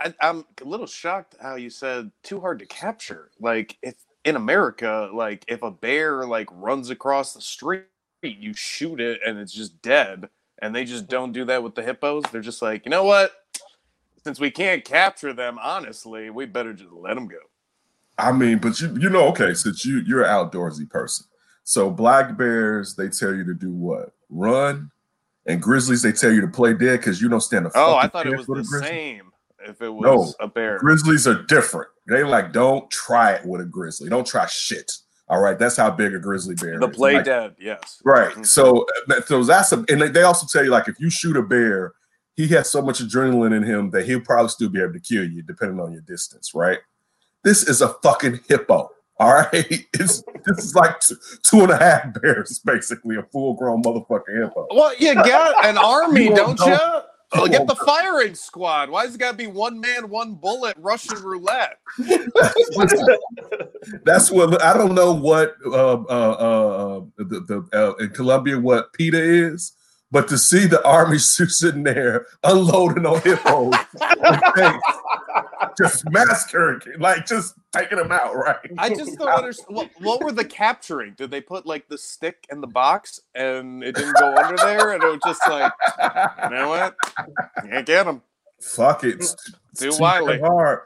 I, I'm a little shocked how you said too hard to capture. Like if in America, like if a bear like runs across the street, you shoot it and it's just dead. And they just don't do that with the hippos. They're just like, you know what? Since we can't capture them, honestly, we better just let them go. I mean, but you you know, okay, since you you're an outdoorsy person, so black bears they tell you to do what? Run, and grizzlies they tell you to play dead because you don't stand a. Oh, I thought it was the grizzly. same. If it was No, a bear, Grizzlies are different. They like don't try it with a grizzly. Don't try shit. All right, that's how big a grizzly bear the is. play Like, dead, yes. Right. Mhm. So, uh, so that's a, and they- they also tell you like if you shoot a bear, he has so much adrenaline in him that he'll probably still be able to kill you depending on your distance. Right. This is a fucking hippo. All right. It's this is like two, two and a half bears, basically a full grown motherfucking hippo. Well, you got an army, You don't won't you? Oh, get the firing squad. Why does it got to be one man, one bullet, Russian roulette? That's what I don't know what uh, uh, uh, the, the uh, in Colombia what PETA is, but to see the army sitting there unloading on hippos, just massacring, like just taking them out, right? I just don't understand. What, what were the capturing? Did they put like the stick in the box and it didn't go under there? And it was just like, you know what? Can't get them. Fuck it, hmm. it's, it's Too too hard.